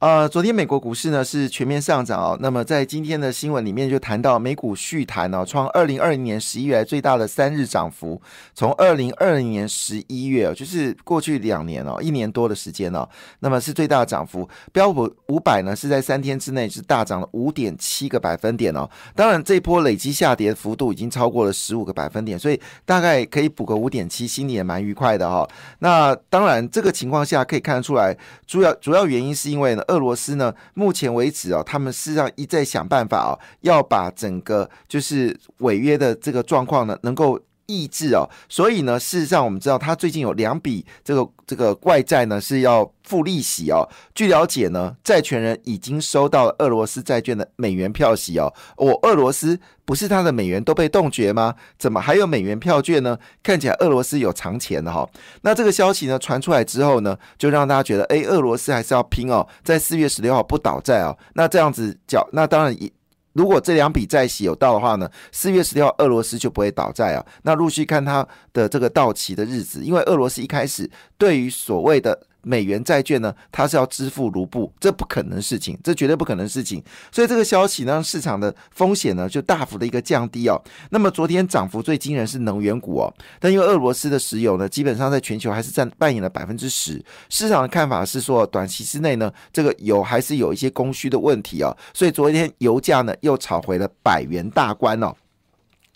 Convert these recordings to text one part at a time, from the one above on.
呃，昨天美国股市呢是全面上涨哦。那么在今天的新闻里面就谈到美股续弹哦，创二零二零年十一月最大的三日涨幅。从二零二零年十一月哦，就是过去两年哦，一年多的时间哦，那么是最大的涨幅。标普五百呢是在三天之内是大涨了五点七个百分点哦。当然这波累积下跌幅度已经超过了十五个百分点，所以大概可以补个五点七，心里也蛮愉快的哈。那当然这个情况下可以看得出来，主要主要原因是因为呢。俄罗斯呢，目前为止啊，他们事实上一再想办法啊，要把整个就是违约的这个状况呢，能够抑制哦。所以呢，事实上我们知道，他最近有两笔这个这个外债呢是要付利息哦。据了解呢，债权人已经收到了俄罗斯债券的美元票息哦。我俄罗斯。不是他的美元都被冻结吗？怎么还有美元票券呢？看起来俄罗斯有藏钱的哈。那这个消息呢传出来之后呢，就让大家觉得，哎，俄罗斯还是要拼哦，在四月十六号不倒债哦。那这样子缴，那当然也，如果这两笔债息有到的话呢，四月十六号俄罗斯就不会倒债啊。那陆续看它的这个到期的日子，因为俄罗斯一开始对于所谓的。美元债券呢，它是要支付卢布，这不可能事情，这绝对不可能事情。所以这个消息呢，市场的风险呢就大幅的一个降低哦。那么昨天涨幅最惊人是能源股哦，但因为俄罗斯的石油呢，基本上在全球还是占扮演了百分之十。市场的看法是说，短期之内呢，这个油还是有一些供需的问题哦。所以昨天油价呢又炒回了百元大关哦。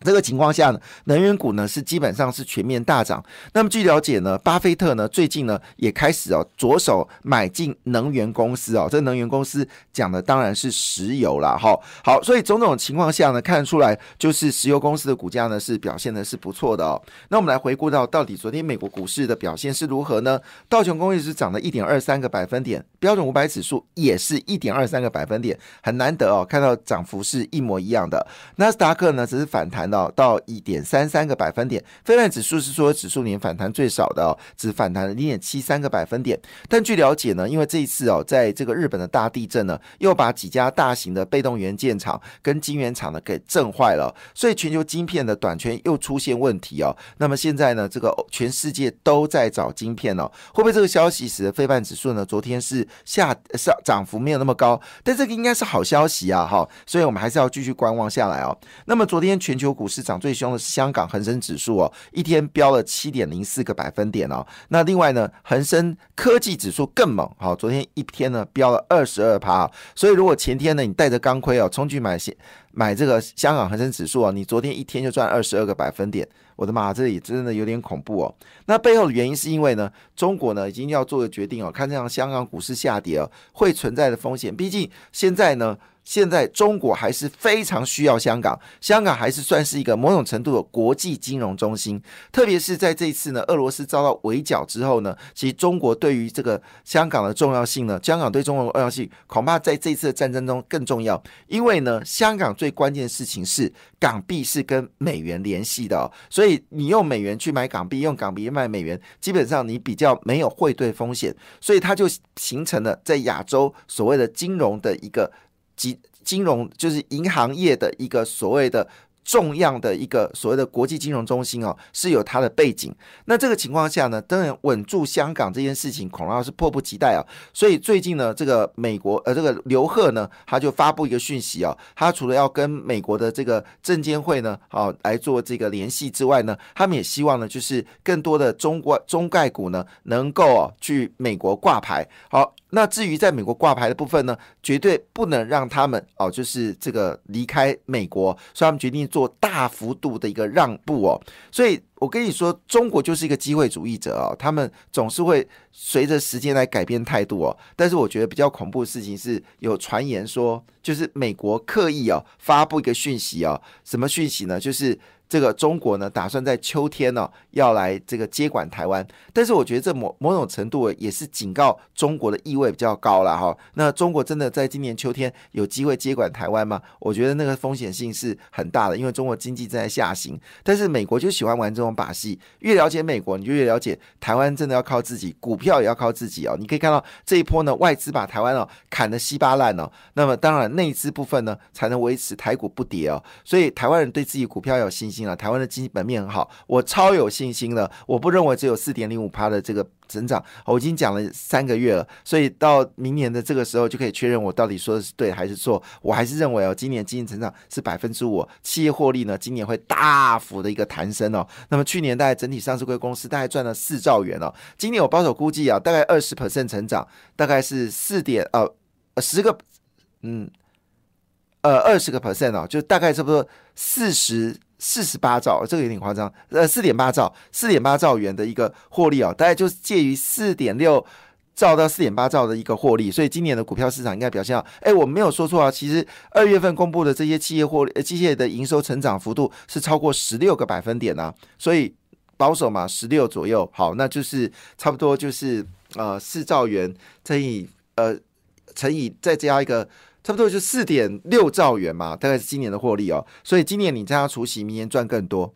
这个情况下呢，能源股呢是基本上是全面大涨。那么据了解呢，巴菲特呢最近呢也开始哦着手买进能源公司哦。这能源公司讲的当然是石油了哈。好，所以种种情况下呢，看得出来就是石油公司的股价呢是表现的是不错的哦。那我们来回顾到到底昨天美国股市的表现是如何呢？道琼工业是涨了一点二三个百分点，标准五百指数也是一点二三个百分点，很难得哦，看到涨幅是一模一样的。纳斯达克呢只是反弹。到到一点三三个百分点，非万指数是说指数年反弹最少的哦，只反弹了零点七三个百分点。但据了解呢，因为这一次哦，在这个日本的大地震呢，又把几家大型的被动元件厂跟晶圆厂呢给震坏了，所以全球晶片的短缺又出现问题哦。那么现在呢，这个全世界都在找晶片哦，会不会这个消息使得非半指数呢昨天是下上涨幅没有那么高？但这个应该是好消息啊，哈，所以我们还是要继续观望下来哦。那么昨天全球。股市涨最凶的是香港恒生指数哦，一天飙了七点零四个百分点哦。那另外呢，恒生科技指数更猛，好，昨天一天呢飙了二十二趴。所以如果前天呢你带着钢盔哦冲去买买这个香港恒生指数哦，你昨天一天就赚二十二个百分点，我的妈，这里真的有点恐怖哦。那背后的原因是因为呢，中国呢已经要做个决定哦，看这样香港股市下跌哦会存在的风险，毕竟现在呢。现在中国还是非常需要香港，香港还是算是一个某种程度的国际金融中心。特别是在这一次呢，俄罗斯遭到围剿之后呢，其实中国对于这个香港的重要性呢，香港对中国的重要性恐怕在这一次的战争中更重要。因为呢，香港最关键的事情是港币是跟美元联系的，所以你用美元去买港币，用港币卖美元，基本上你比较没有汇兑风险，所以它就形成了在亚洲所谓的金融的一个。金金融就是银行业的一个所谓的。重要的一个所谓的国际金融中心哦，是有它的背景。那这个情况下呢，当然稳住香港这件事情，恐怕是迫不及待啊。所以最近呢，这个美国呃，这个刘鹤呢，他就发布一个讯息啊，他除了要跟美国的这个证监会呢，好来做这个联系之外呢，他们也希望呢，就是更多的中国中概股呢，能够哦去美国挂牌。好，那至于在美国挂牌的部分呢，绝对不能让他们哦，就是这个离开美国，所以他们决定做。大幅度的一个让步哦，所以我跟你说，中国就是一个机会主义者哦，他们总是会随着时间来改变态度哦。但是我觉得比较恐怖的事情是有传言说，就是美国刻意哦发布一个讯息哦，什么讯息呢？就是。这个中国呢，打算在秋天呢要来这个接管台湾，但是我觉得这某某种程度也是警告中国的意味比较高了哈。那中国真的在今年秋天有机会接管台湾吗？我觉得那个风险性是很大的，因为中国经济正在下行。但是美国就喜欢玩这种。把戏。越了解美国，你就越了解台湾真的要靠自己，股票也要靠自己哦。你可以看到这一波呢，外资把台湾哦砍得稀巴烂哦，那么当然内资部分呢才能维持台股不跌哦。所以台湾人对自己股票有信心了，台湾的经济本面很好，我超有信心的。我不认为只有四点零五趴的这个。成长，我已经讲了三个月了，所以到明年的这个时候就可以确认我到底说的是对还是错。我还是认为哦，今年经济成长是百分之五，企业获利呢，今年会大幅的一个弹升哦。那么去年大概整体上市贵公司大概赚了四兆元哦，今年我保守估计啊，大概二十 percent 成长，大概是四点呃十个嗯呃二十个 percent 哦，就大概差不多四十。四十八兆，这个有点夸张。呃，四点八兆，四点八兆元的一个获利哦，大概就是介于四点六兆到四点八兆的一个获利。所以今年的股票市场应该表现好。哎，我没有说错啊。其实二月份公布的这些企业获利、机械的营收成长幅度是超过十六个百分点呢。所以保守嘛，十六左右。好，那就是差不多就是呃四兆元乘以呃乘以再加一个。差不多就四点六兆元嘛，大概是今年的获利哦，所以今年你加上除息，明年赚更多。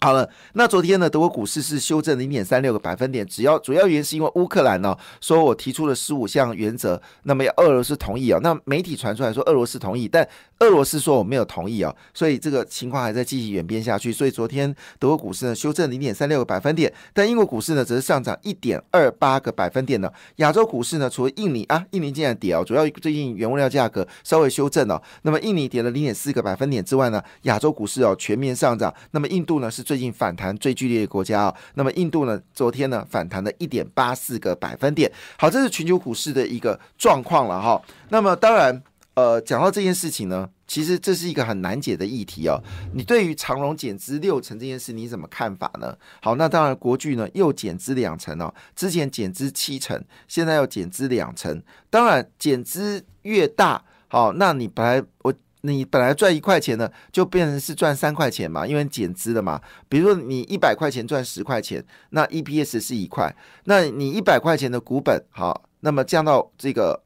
好了，那昨天呢，德国股市是修正零点三六个百分点，只要主要原因是因为乌克兰呢说我提出了十五项原则，那么要俄罗斯同意啊，那媒体传出来说俄罗斯同意，但俄罗斯说我没有同意啊，所以这个情况还在继续演变下去。所以昨天德国股市呢修正零点三六个百分点，但英国股市呢则是上涨一点二八个百分点呢。亚洲股市呢，除了印尼啊，印尼竟然跌哦，主要最近原物料价格稍微修正了，那么印尼跌了零点四个百分点之外呢，亚洲股市哦全面上涨，那么印度呢是。最近反弹最剧烈的国家啊，那么印度呢？昨天呢反弹了一点八四个百分点。好，这是全球股市的一个状况了哈。那么当然，呃，讲到这件事情呢，其实这是一个很难解的议题哦。你对于长荣减资六成这件事，你怎么看法呢？好，那当然国巨呢又减资两成哦，之前减资七成，现在要减资两成。当然减资越大，好，那你本来我。你本来赚一块钱呢，就变成是赚三块钱嘛，因为减资了嘛。比如说你一百块钱赚十块钱，那 EPS 是一块。那你一百块钱的股本，好，那么降到这个，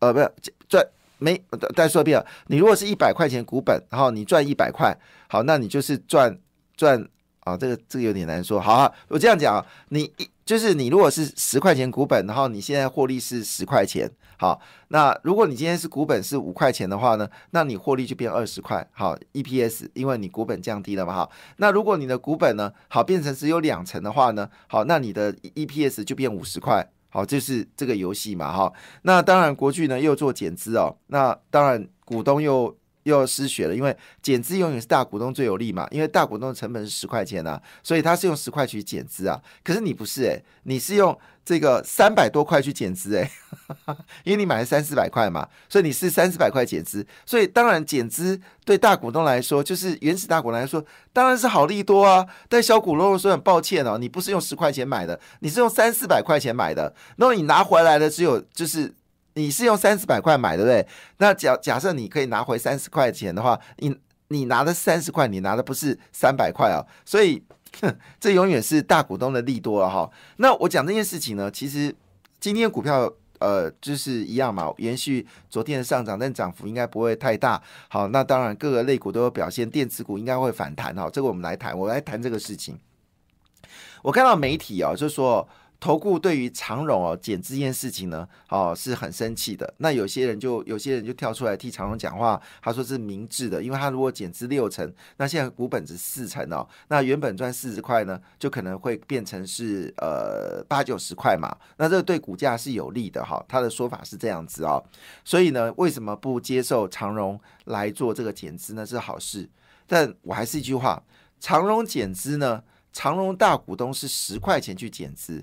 呃，不是赚没再说一遍，你如果是一百块钱股本，然后你赚一百块，好，那你就是赚赚啊，这个这个有点难说。好，啊我这样讲，你一就是你如果是十块钱股本，然后你现在获利是十块钱。好，那如果你今天是股本是五块钱的话呢，那你获利就变二十块。好，EPS，因为你股本降低了嘛。好，那如果你的股本呢，好变成只有两成的话呢，好，那你的 EPS 就变五十块。好，就是这个游戏嘛。哈，那当然国巨呢又做减资哦，那当然股东又。又失血了，因为减资永远是大股东最有利嘛，因为大股东的成本是十块钱啊，所以他是用十块去减资啊。可是你不是诶，你是用这个三百多块去减资诶，因为你买了三四百块嘛，所以你是三四百块减资，所以当然减资对大股东来说，就是原始大股东来说，当然是好利多啊。但小股东说很抱歉哦，你不是用十块钱买的，你是用三四百块钱买的，那么你拿回来的只有就是。你是用三四百块买，对不对？那假假设你可以拿回三十块钱的话，你你拿的三十块，你拿的不是三百块啊，所以 这永远是大股东的利多了哈。那我讲这件事情呢，其实今天股票呃就是一样嘛，延续昨天的上涨，但涨幅应该不会太大。好，那当然各个类股都有表现，电子股应该会反弹哈。这个我们来谈，我来谈这个事情。我看到媒体哦，就说。投顾对于长荣哦减资这件事情呢，哦是很生气的。那有些人就有些人就跳出来替长荣讲话，他说是明智的，因为他如果减资六成，那现在股本值四成哦，那原本赚四十块呢，就可能会变成是呃八九十块嘛。那这个对股价是有利的哈。他的说法是这样子哦，所以呢，为什么不接受长荣来做这个减资呢？是好事。但我还是一句话，长荣减资呢，长荣大股东是十块钱去减资。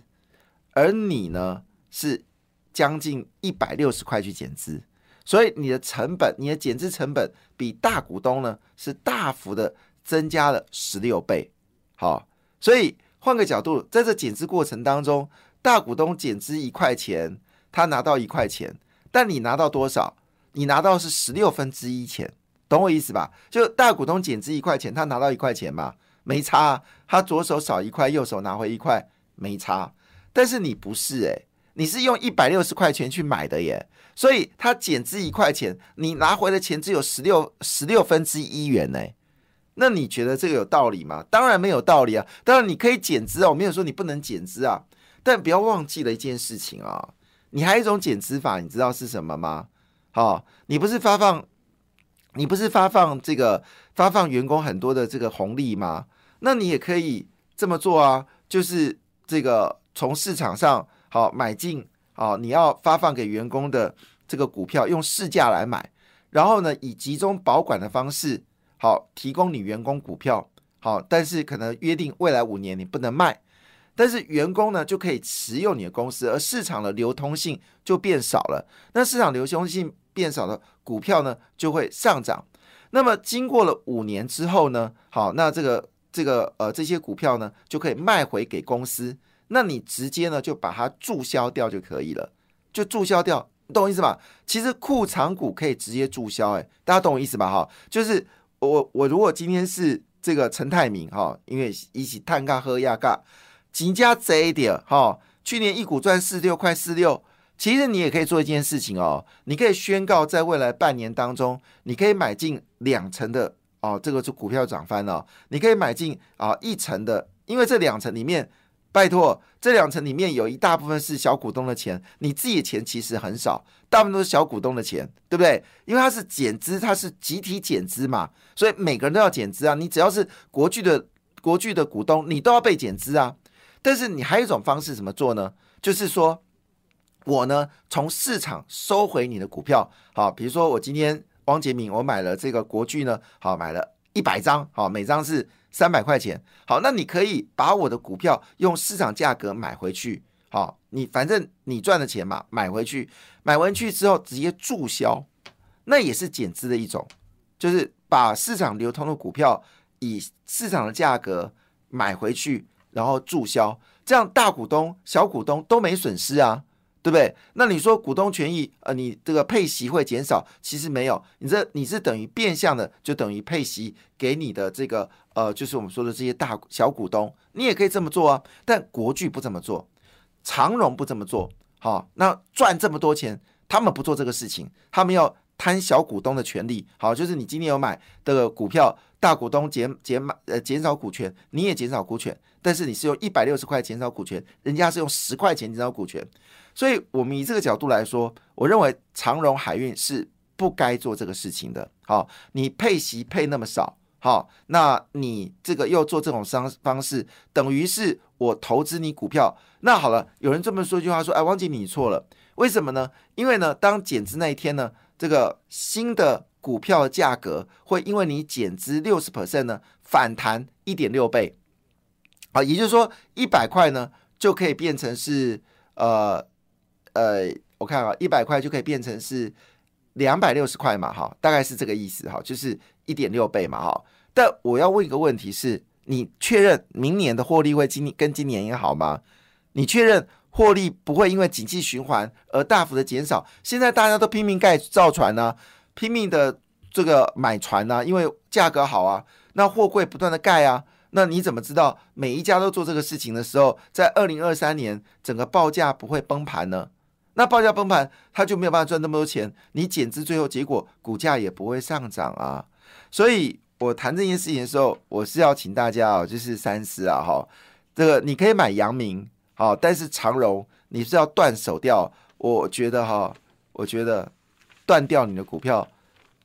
而你呢，是将近一百六十块去减资，所以你的成本，你的减资成本比大股东呢是大幅的增加了十六倍。好，所以换个角度，在这减资过程当中，大股东减资一块钱，他拿到一块钱，但你拿到多少？你拿到是十六分之一钱，懂我意思吧？就大股东减资一块钱，他拿到一块钱嘛，没差，他左手少一块，右手拿回一块，没差。但是你不是诶，你是用一百六十块钱去买的耶，所以它减资一块钱，你拿回的钱只有十六十六分之一元呢。那你觉得这个有道理吗？当然没有道理啊！当然你可以减资啊，我没有说你不能减资啊，但不要忘记了一件事情啊，你还有一种减资法，你知道是什么吗？好，你不是发放，你不是发放这个发放员工很多的这个红利吗？那你也可以这么做啊，就是这个从市场上好买进好，你要发放给员工的这个股票用市价来买，然后呢以集中保管的方式。好，提供你员工股票，好，但是可能约定未来五年你不能卖，但是员工呢就可以持有你的公司，而市场的流通性就变少了。那市场流通性变少了，股票呢就会上涨。那么经过了五年之后呢，好，那这个这个呃这些股票呢就可以卖回给公司，那你直接呢就把它注销掉就可以了，就注销掉，懂我意思吧？其实库藏股可以直接注销，哎，大家懂我意思吧？哈，就是。我我如果今天是这个陈泰明哈，因为一起探咖喝亚咖，几家贼点哈，去年一股赚四六块四六，其实你也可以做一件事情哦，你可以宣告在未来半年当中，你可以买进两成的哦，这个是股票涨翻了，你可以买进啊一成的，因为这两成里面。拜托，这两层里面有一大部分是小股东的钱，你自己的钱其实很少，大部分都是小股东的钱，对不对？因为它是减资，它是集体减资嘛，所以每个人都要减资啊。你只要是国巨的国巨的股东，你都要被减资啊。但是你还有一种方式怎么做呢？就是说我呢从市场收回你的股票，好，比如说我今天汪杰明我买了这个国巨呢，好买了一百张，好每张是。三百块钱，好，那你可以把我的股票用市场价格买回去，好，你反正你赚的钱嘛，买回去，买回去之后直接注销，那也是减资的一种，就是把市场流通的股票以市场的价格买回去，然后注销，这样大股东、小股东都没损失啊。对不对？那你说股东权益，呃，你这个配息会减少？其实没有，你这你是等于变相的，就等于配息给你的这个，呃，就是我们说的这些大小股东，你也可以这么做啊。但国巨不这么做，长荣不这么做，好，那赚这么多钱，他们不做这个事情，他们要。贪小股东的权利，好，就是你今天有买的股票，大股东减减买呃减少股权，你也减少股权，但是你是用一百六十块减少股权，人家是用十块钱减少股权，所以我们以这个角度来说，我认为长荣海运是不该做这个事情的。好，你配息配那么少，好，那你这个又做这种商方式，等于是我投资你股票。那好了，有人这么说一句话说，哎，汪杰你错了，为什么呢？因为呢，当减资那一天呢？这个新的股票的价格会因为你减资六十 percent 呢，反弹一点六倍，啊，也就是说一百块呢就可以变成是呃呃，我看啊，一百块就可以变成是两百六十块嘛，哈，大概是这个意思哈，就是一点六倍嘛，哈。但我要问一个问题是，你确认明年的获利会今跟今年也好吗？你确认？获利不会因为景气循环而大幅的减少。现在大家都拼命盖造船呢，拼命的这个买船呢，因为价格好啊。那货柜不断的盖啊，那你怎么知道每一家都做这个事情的时候，在二零二三年整个报价不会崩盘呢？那报价崩盘，他就没有办法赚那么多钱。你减资最后结果股价也不会上涨啊。所以我谈这件事情的时候，我是要请大家啊，就是三思啊，哈，这个你可以买阳明。好，但是长荣你是要断手掉，我觉得哈，我觉得断掉你的股票，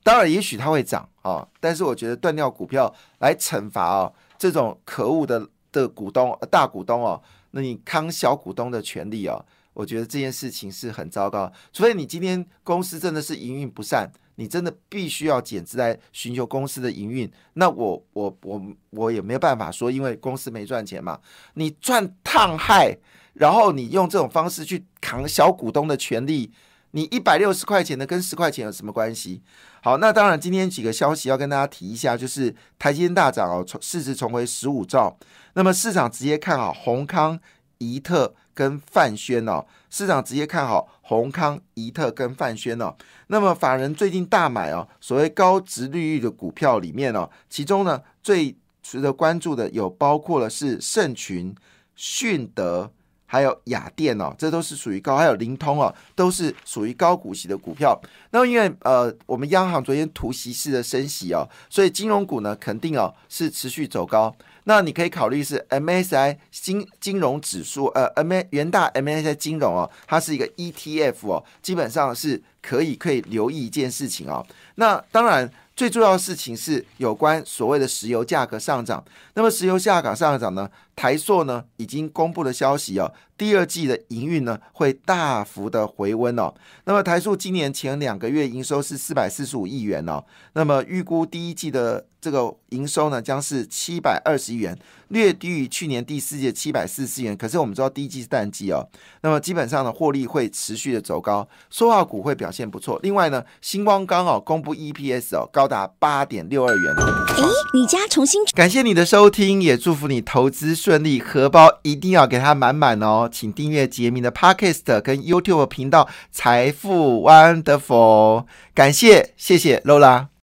当然也许它会涨啊，但是我觉得断掉股票来惩罚啊这种可恶的的股东大股东哦，那你扛小股东的权利哦，我觉得这件事情是很糟糕，除非你今天公司真的是营运不善。你真的必须要减资来寻求公司的营运，那我我我我也没有办法说，因为公司没赚钱嘛。你赚烫害，然后你用这种方式去扛小股东的权利，你一百六十块钱的跟十块钱有什么关系？好，那当然今天几个消息要跟大家提一下，就是台积电大涨哦，市值重回十五兆，那么市场直接看好宏康、怡特。跟范轩哦，市场直接看好宏康、怡特跟范轩哦。那么法人最近大买哦，所谓高值利率的股票里面哦，其中呢最值得关注的有包括了是盛群、迅德，还有雅电哦，这都是属于高，还有灵通哦，都是属于高股息的股票。那因为呃，我们央行昨天突袭式的升息哦，所以金融股呢肯定哦是持续走高。那你可以考虑是 MSI 金金融指数，呃，M 元大 MSI 金融哦，它是一个 ETF 哦，基本上是可以可以留意一件事情哦。那当然。最重要的事情是有关所谓的石油价格上涨。那么石油价格上涨呢？台塑呢已经公布了消息哦，第二季的营运呢会大幅的回温哦。那么台塑今年前两个月营收是四百四十五亿元哦，那么预估第一季的这个营收呢将是七百二十亿元，略低于去年第四季七百四十四元。可是我们知道第一季是淡季哦，那么基本上呢获利会持续的走高，塑化股会表现不错。另外呢，星光钢哦公布 EPS 哦。高达八点六二元。哎，你家重新感谢你的收听，也祝福你投资顺利，荷包一定要给它满满哦。请订阅杰明的 Podcast 跟 YouTube 频道财富 Wonderful。感谢，谢谢 Lola。